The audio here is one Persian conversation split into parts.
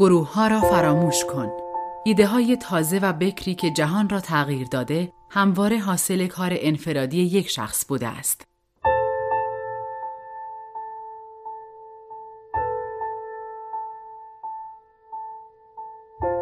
گروه ها را فراموش کن. ایده های تازه و بکری که جهان را تغییر داده همواره حاصل کار انفرادی یک شخص بوده است.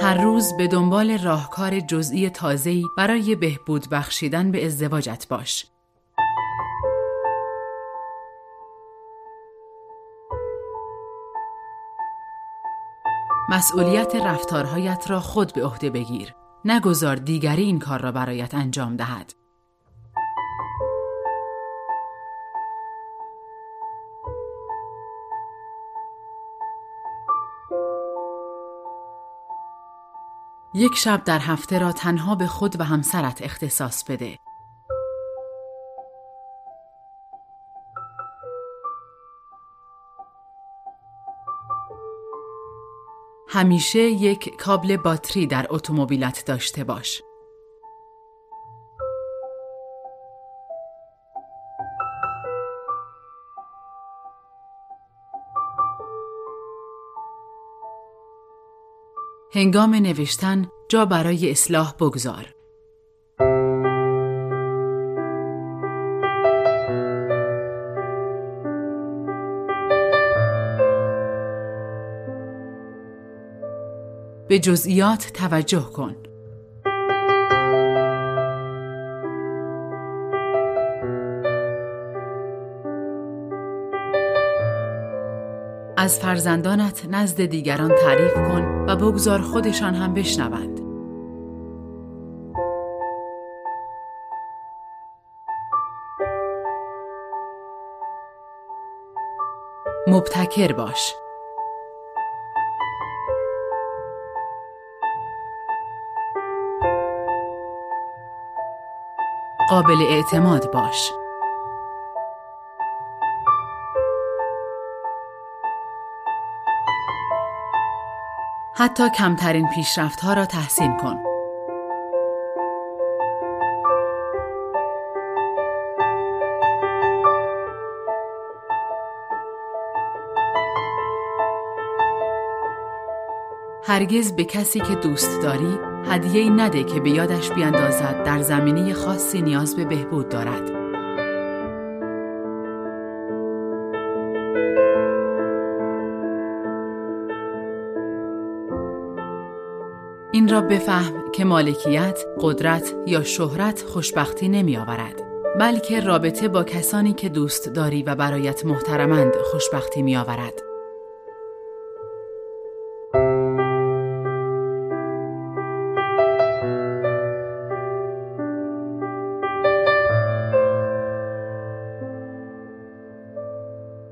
هر روز به دنبال راهکار جزئی تازه‌ای برای بهبود بخشیدن به ازدواجت باش. مسئولیت رفتارهایت را خود به عهده بگیر. نگذار دیگری این کار را برایت انجام دهد. یک شب در هفته را تنها به خود و همسرت اختصاص بده. همیشه یک کابل باتری در اتومبیلت داشته باش. هنگام نوشتن جا برای اصلاح بگذار. به جزئیات توجه کن. از فرزندانت نزد دیگران تعریف کن و بگذار خودشان هم بشنوند. مبتکر باش. قابل اعتماد باش. حتی کمترین پیشرفت ها را تحسین کن. هرگز به کسی که دوست داری هدیه نده که به یادش بیاندازد در زمینه خاصی نیاز به بهبود دارد. این را بفهم که مالکیت، قدرت یا شهرت خوشبختی نمی آورد. بلکه رابطه با کسانی که دوست داری و برایت محترمند خوشبختی می آورد.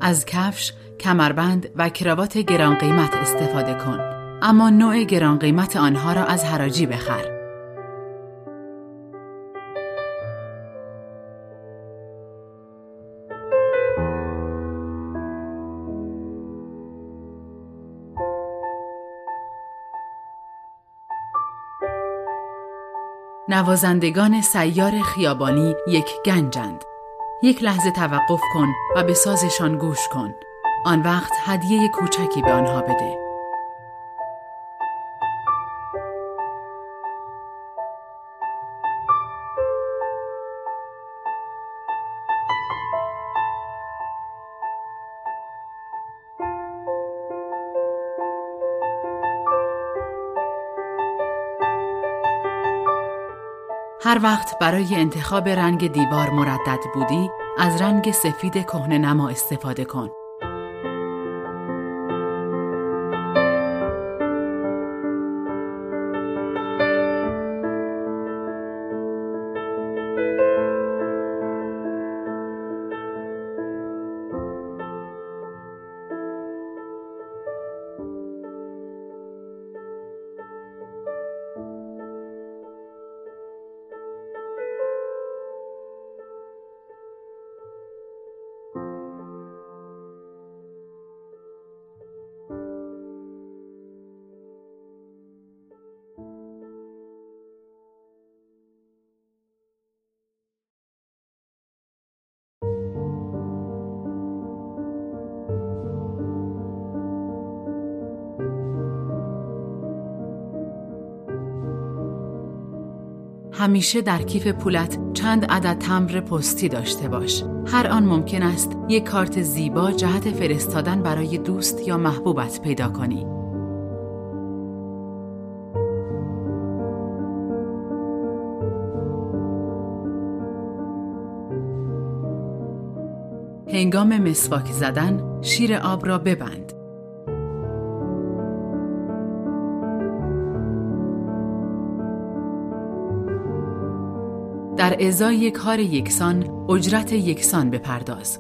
از کفش، کمربند و کراوات گران قیمت استفاده کن. اما نوع گران قیمت آنها را از حراجی بخر. نوازندگان سیار خیابانی یک گنجند. یک لحظه توقف کن و به سازشان گوش کن. آن وقت هدیه کوچکی به آنها بده. هر وقت برای انتخاب رنگ دیوار مردد بودی از رنگ سفید کهنه نما استفاده کن. همیشه در کیف پولت چند عدد تمبر پستی داشته باش. هر آن ممکن است یک کارت زیبا جهت فرستادن برای دوست یا محبوبت پیدا کنی. هنگام مسواک زدن شیر آب را ببند. در ازای کار یکسان اجرت یکسان بپرداز.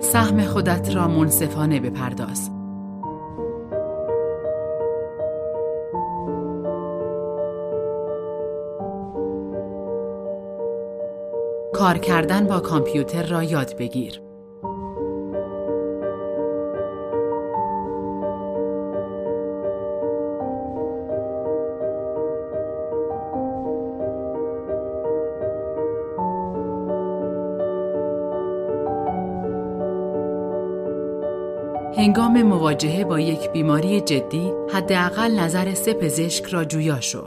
سهم خودت را منصفانه بپرداز. کار کردن با کامپیوتر را یاد بگیر. هنگام مواجهه با یک بیماری جدی حداقل نظر سه پزشک را جویا شو.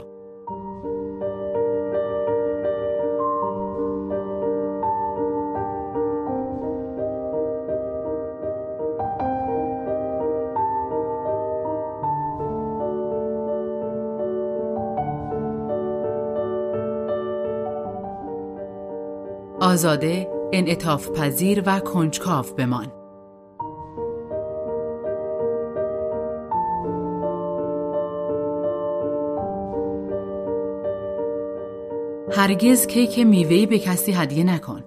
آزاده، انعطاف پذیر و کنجکاو بمان. هرگز کیک میوهی به کسی هدیه نکن.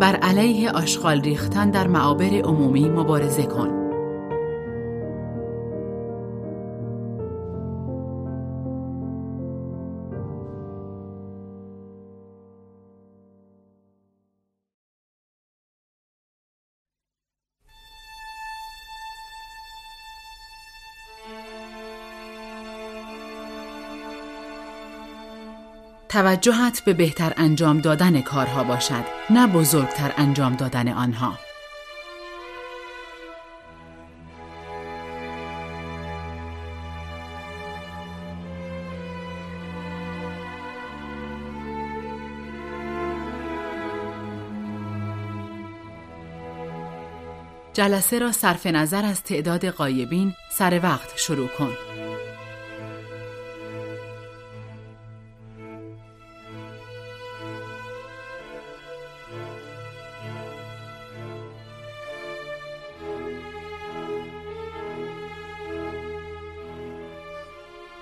بر علیه آشغال ریختن در معابر عمومی مبارزه کن. توجهت به بهتر انجام دادن کارها باشد نه بزرگتر انجام دادن آنها جلسه را صرف نظر از تعداد قایبین سر وقت شروع کن.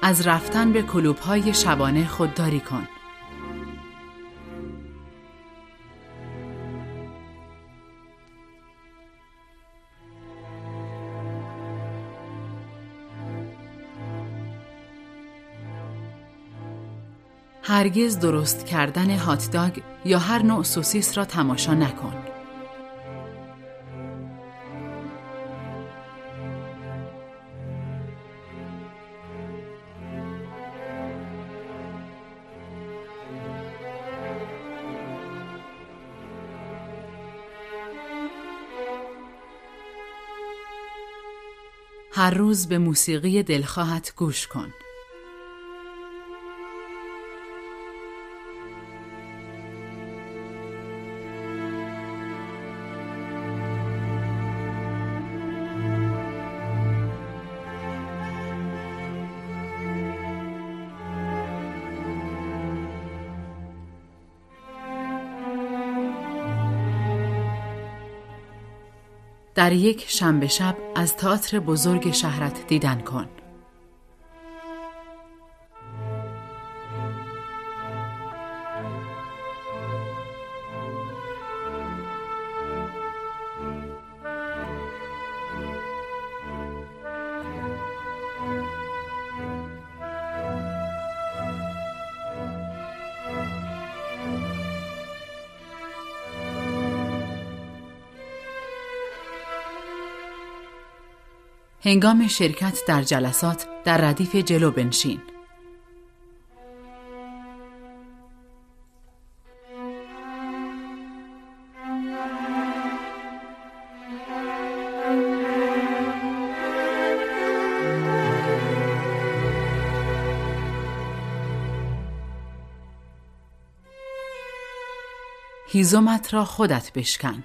از رفتن به کلوب های شبانه خودداری کن. هرگز درست کردن هاتداگ یا هر نوع سوسیس را تماشا نکن. هر روز به موسیقی دلخواهت گوش کن. در یک شنبه شب از تئاتر بزرگ شهرت دیدن کن. هنگام شرکت در جلسات در ردیف جلو بنشین. هیزمت را خودت بشکن.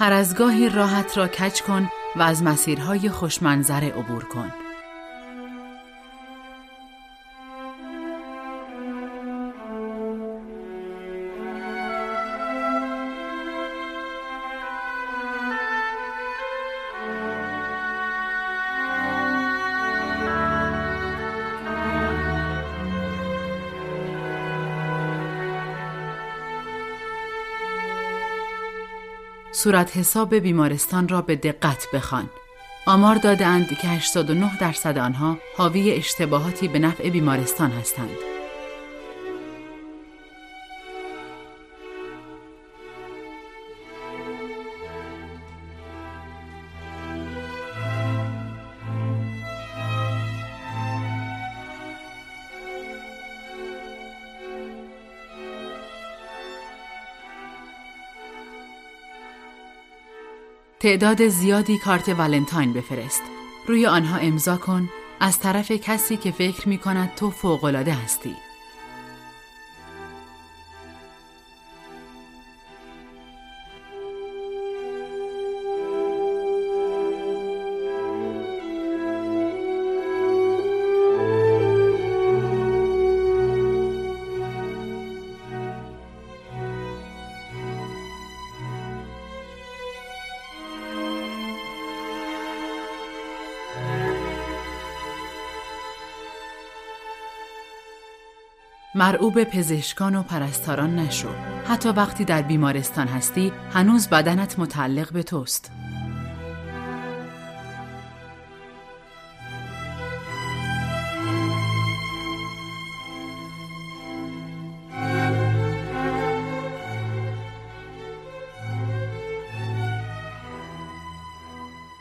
هر از گاهی راحت را کج کن و از مسیرهای خوشمنظره عبور کن. صورت حساب بیمارستان را به دقت بخوان. آمار دادهاند که 89 درصد آنها حاوی اشتباهاتی به نفع بیمارستان هستند. تعداد زیادی کارت ولنتاین بفرست. روی آنها امضا کن از طرف کسی که فکر می کند تو فوقالعاده هستی. مرعوب پزشکان و پرستاران نشو. حتی وقتی در بیمارستان هستی هنوز بدنت متعلق به توست.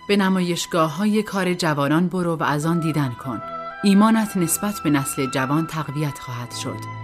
به نمایشگاه های کار جوانان برو و از آن دیدن کن. ایمانت نسبت به نسل جوان تقویت خواهد شد.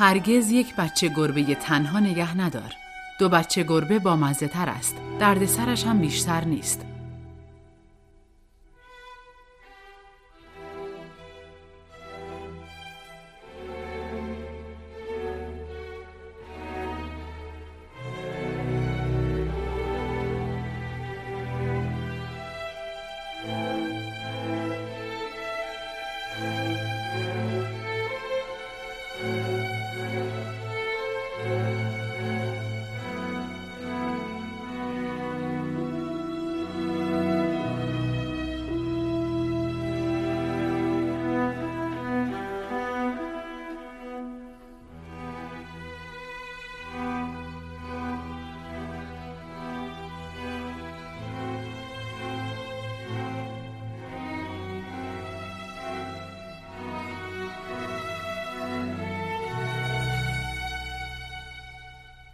هرگز یک بچه گربه تنها نگه ندار. دو بچه گربه با مزه تر است. درد سرش هم بیشتر نیست.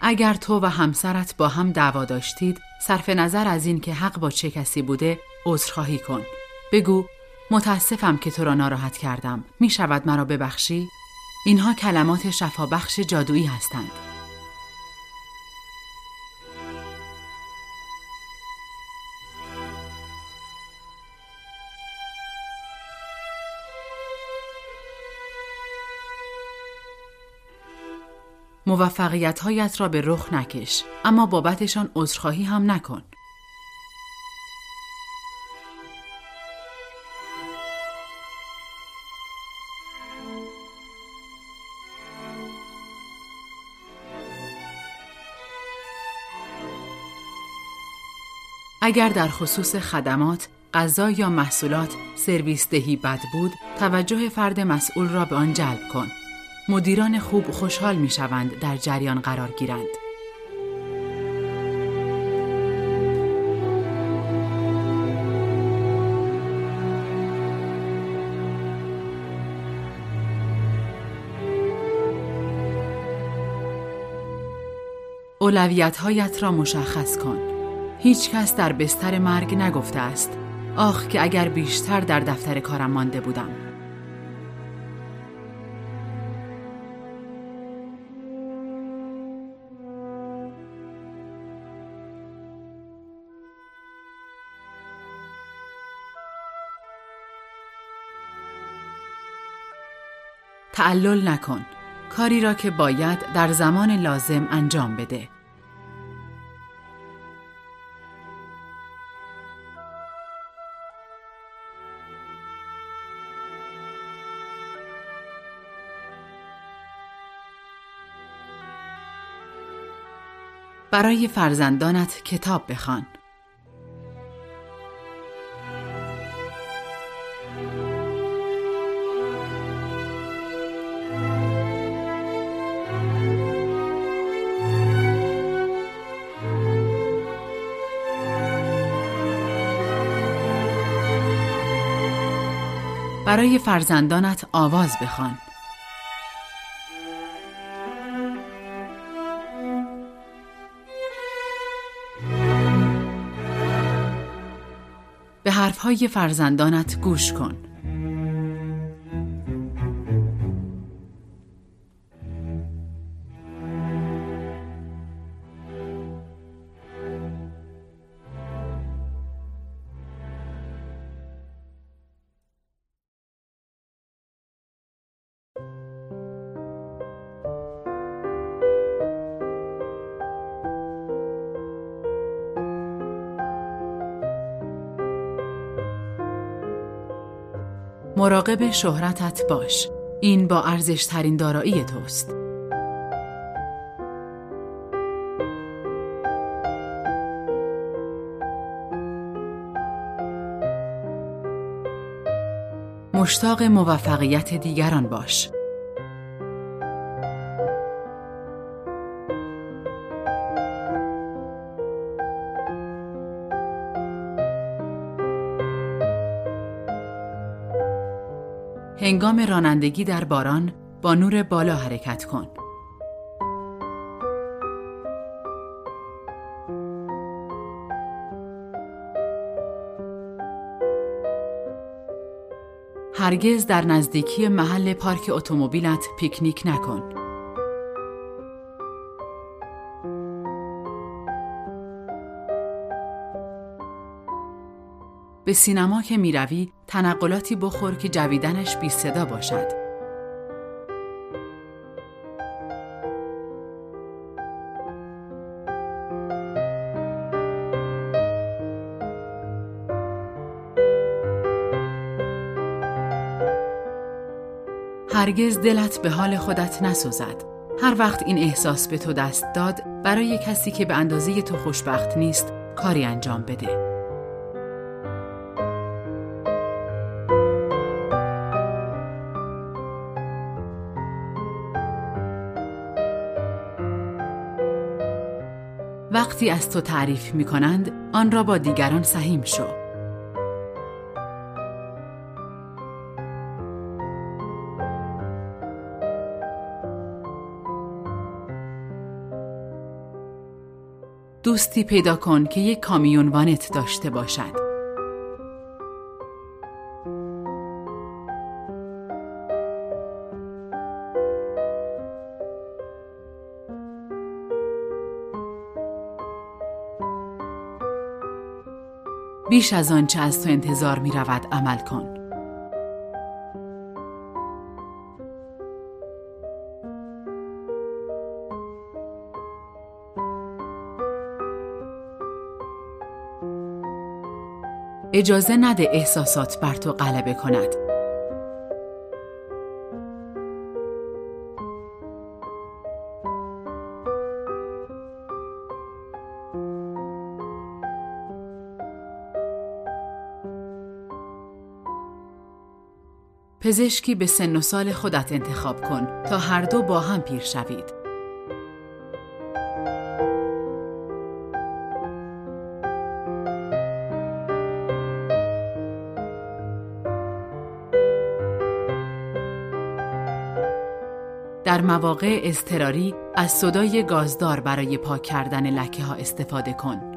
اگر تو و همسرت با هم دعوا داشتید صرف نظر از این که حق با چه کسی بوده عذرخواهی کن. بگو متاسفم که تو را ناراحت کردم. می شود مرا ببخشی؟ اینها کلمات شفابخش جادویی هستند. موفقیت هایت را به رخ نکش اما بابتشان عذرخواهی هم نکن. اگر در خصوص خدمات غذا یا محصولات سرویس دهی بد بود توجه فرد مسئول را به آن جلب کن. مدیران خوب خوشحال می شوند در جریان قرار گیرند اولویت هایت را مشخص کن. هیچ کس در بستر مرگ نگفته است. آخ که اگر بیشتر در دفتر کارم مانده بودم. تعلل نکن. کاری را که باید در زمان لازم انجام بده. برای فرزندانت کتاب بخوان. برای فرزندانت آواز بخوان. به حرفهای فرزندانت گوش کن. مراقب شهرتت باش. این با ارزش ترین دارایی توست. مشتاق موفقیت دیگران باش. هنگام رانندگی در باران با نور بالا حرکت کن. هرگز در نزدیکی محل پارک اتومبیلت پیکنیک نکن. به سینما که می‌روی تنقلاتی بخور که جویدنش بی صدا باشد. هرگز دلت به حال خودت نسوزد. هر وقت این احساس به تو دست داد برای کسی که به اندازه تو خوشبخت نیست کاری انجام بده. وقتی از تو تعریف می کنند آن را با دیگران سهیم شو. دوستی پیدا کن که یک کامیون وانت داشته باشد. بیش از آنچه از تو انتظار می رود عمل کن. اجازه نده احساسات بر تو غلبه کند. پزشکی به سن و سال خودت انتخاب کن تا هر دو با هم پیر شوید. در مواقع اضطراری از صدای گازدار برای پاک کردن لکه ها استفاده کن.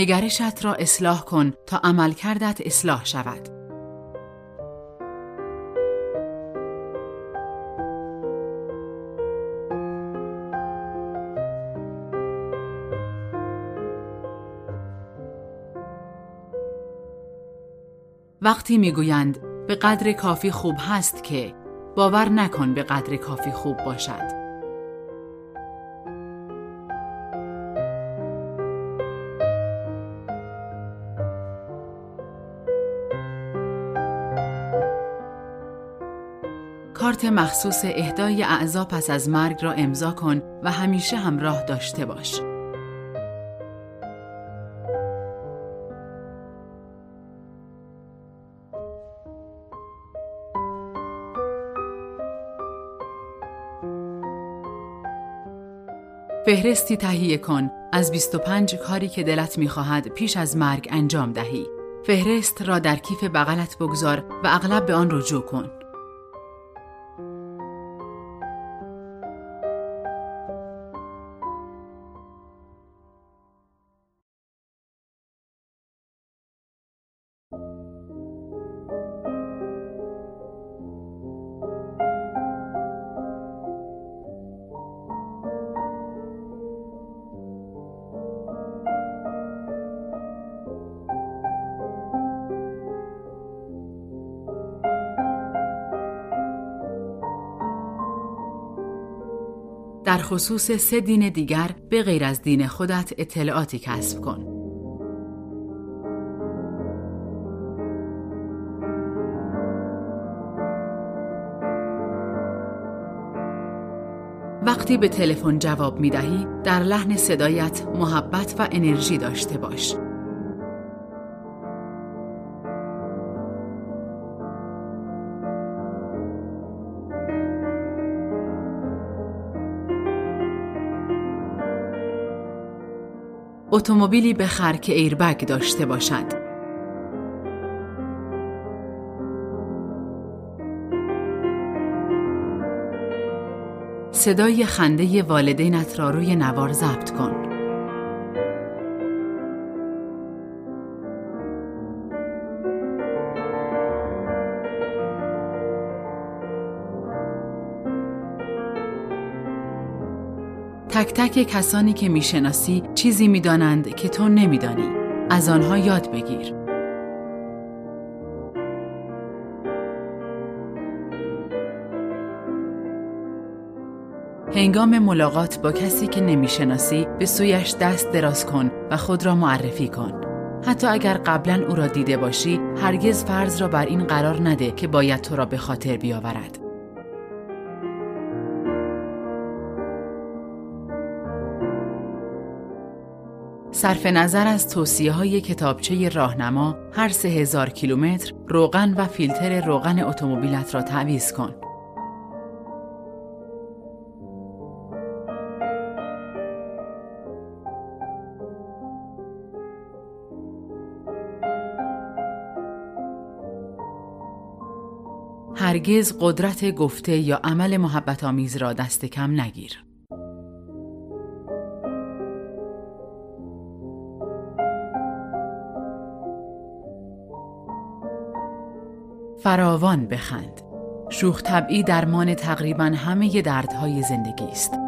نگرشت را اصلاح کن تا عملکردت اصلاح شود. وقتی می‌گویند به قدر کافی خوب هست که باور نکن به قدر کافی خوب باشد. مخصوص اهدای اعضا پس از مرگ را امضا کن و همیشه همراه داشته باش. فهرستی تهیه کن از 25 کاری که دلت می‌خواهد پیش از مرگ انجام دهی. فهرست را در کیف بغلت بگذار و اغلب به آن رجوع کن. خصوص سه دین دیگر به غیر از دین خودت اطلاعاتی کسب کن. وقتی به تلفن جواب می دهی در لحن صدایت محبت و انرژی داشته باش. اتومبیلی بخر که ایربگ داشته باشد. صدای خنده والدینت را روی نوار ضبط کن. تک تک کسانی که می‌شناسی چیزی می‌دانند که تو نمیدانی. از آنها یاد بگیر. هنگام ملاقات با کسی که نمی‌شناسی به سویش دست دراز کن و خود را معرفی کن. حتی اگر قبلا او را دیده باشی هرگز فرض را بر این قرار نده که باید تو را به خاطر بیاورد. صرف نظر از توصیه های کتابچه راهنما هر سه هزار کیلومتر روغن و فیلتر روغن اتومبیلت را تعویض کن. هرگز قدرت گفته یا عمل محبت آمیز را دست کم نگیر. فراوان بخند. شوخ طبعی درمان تقریبا همه دردهای زندگی است.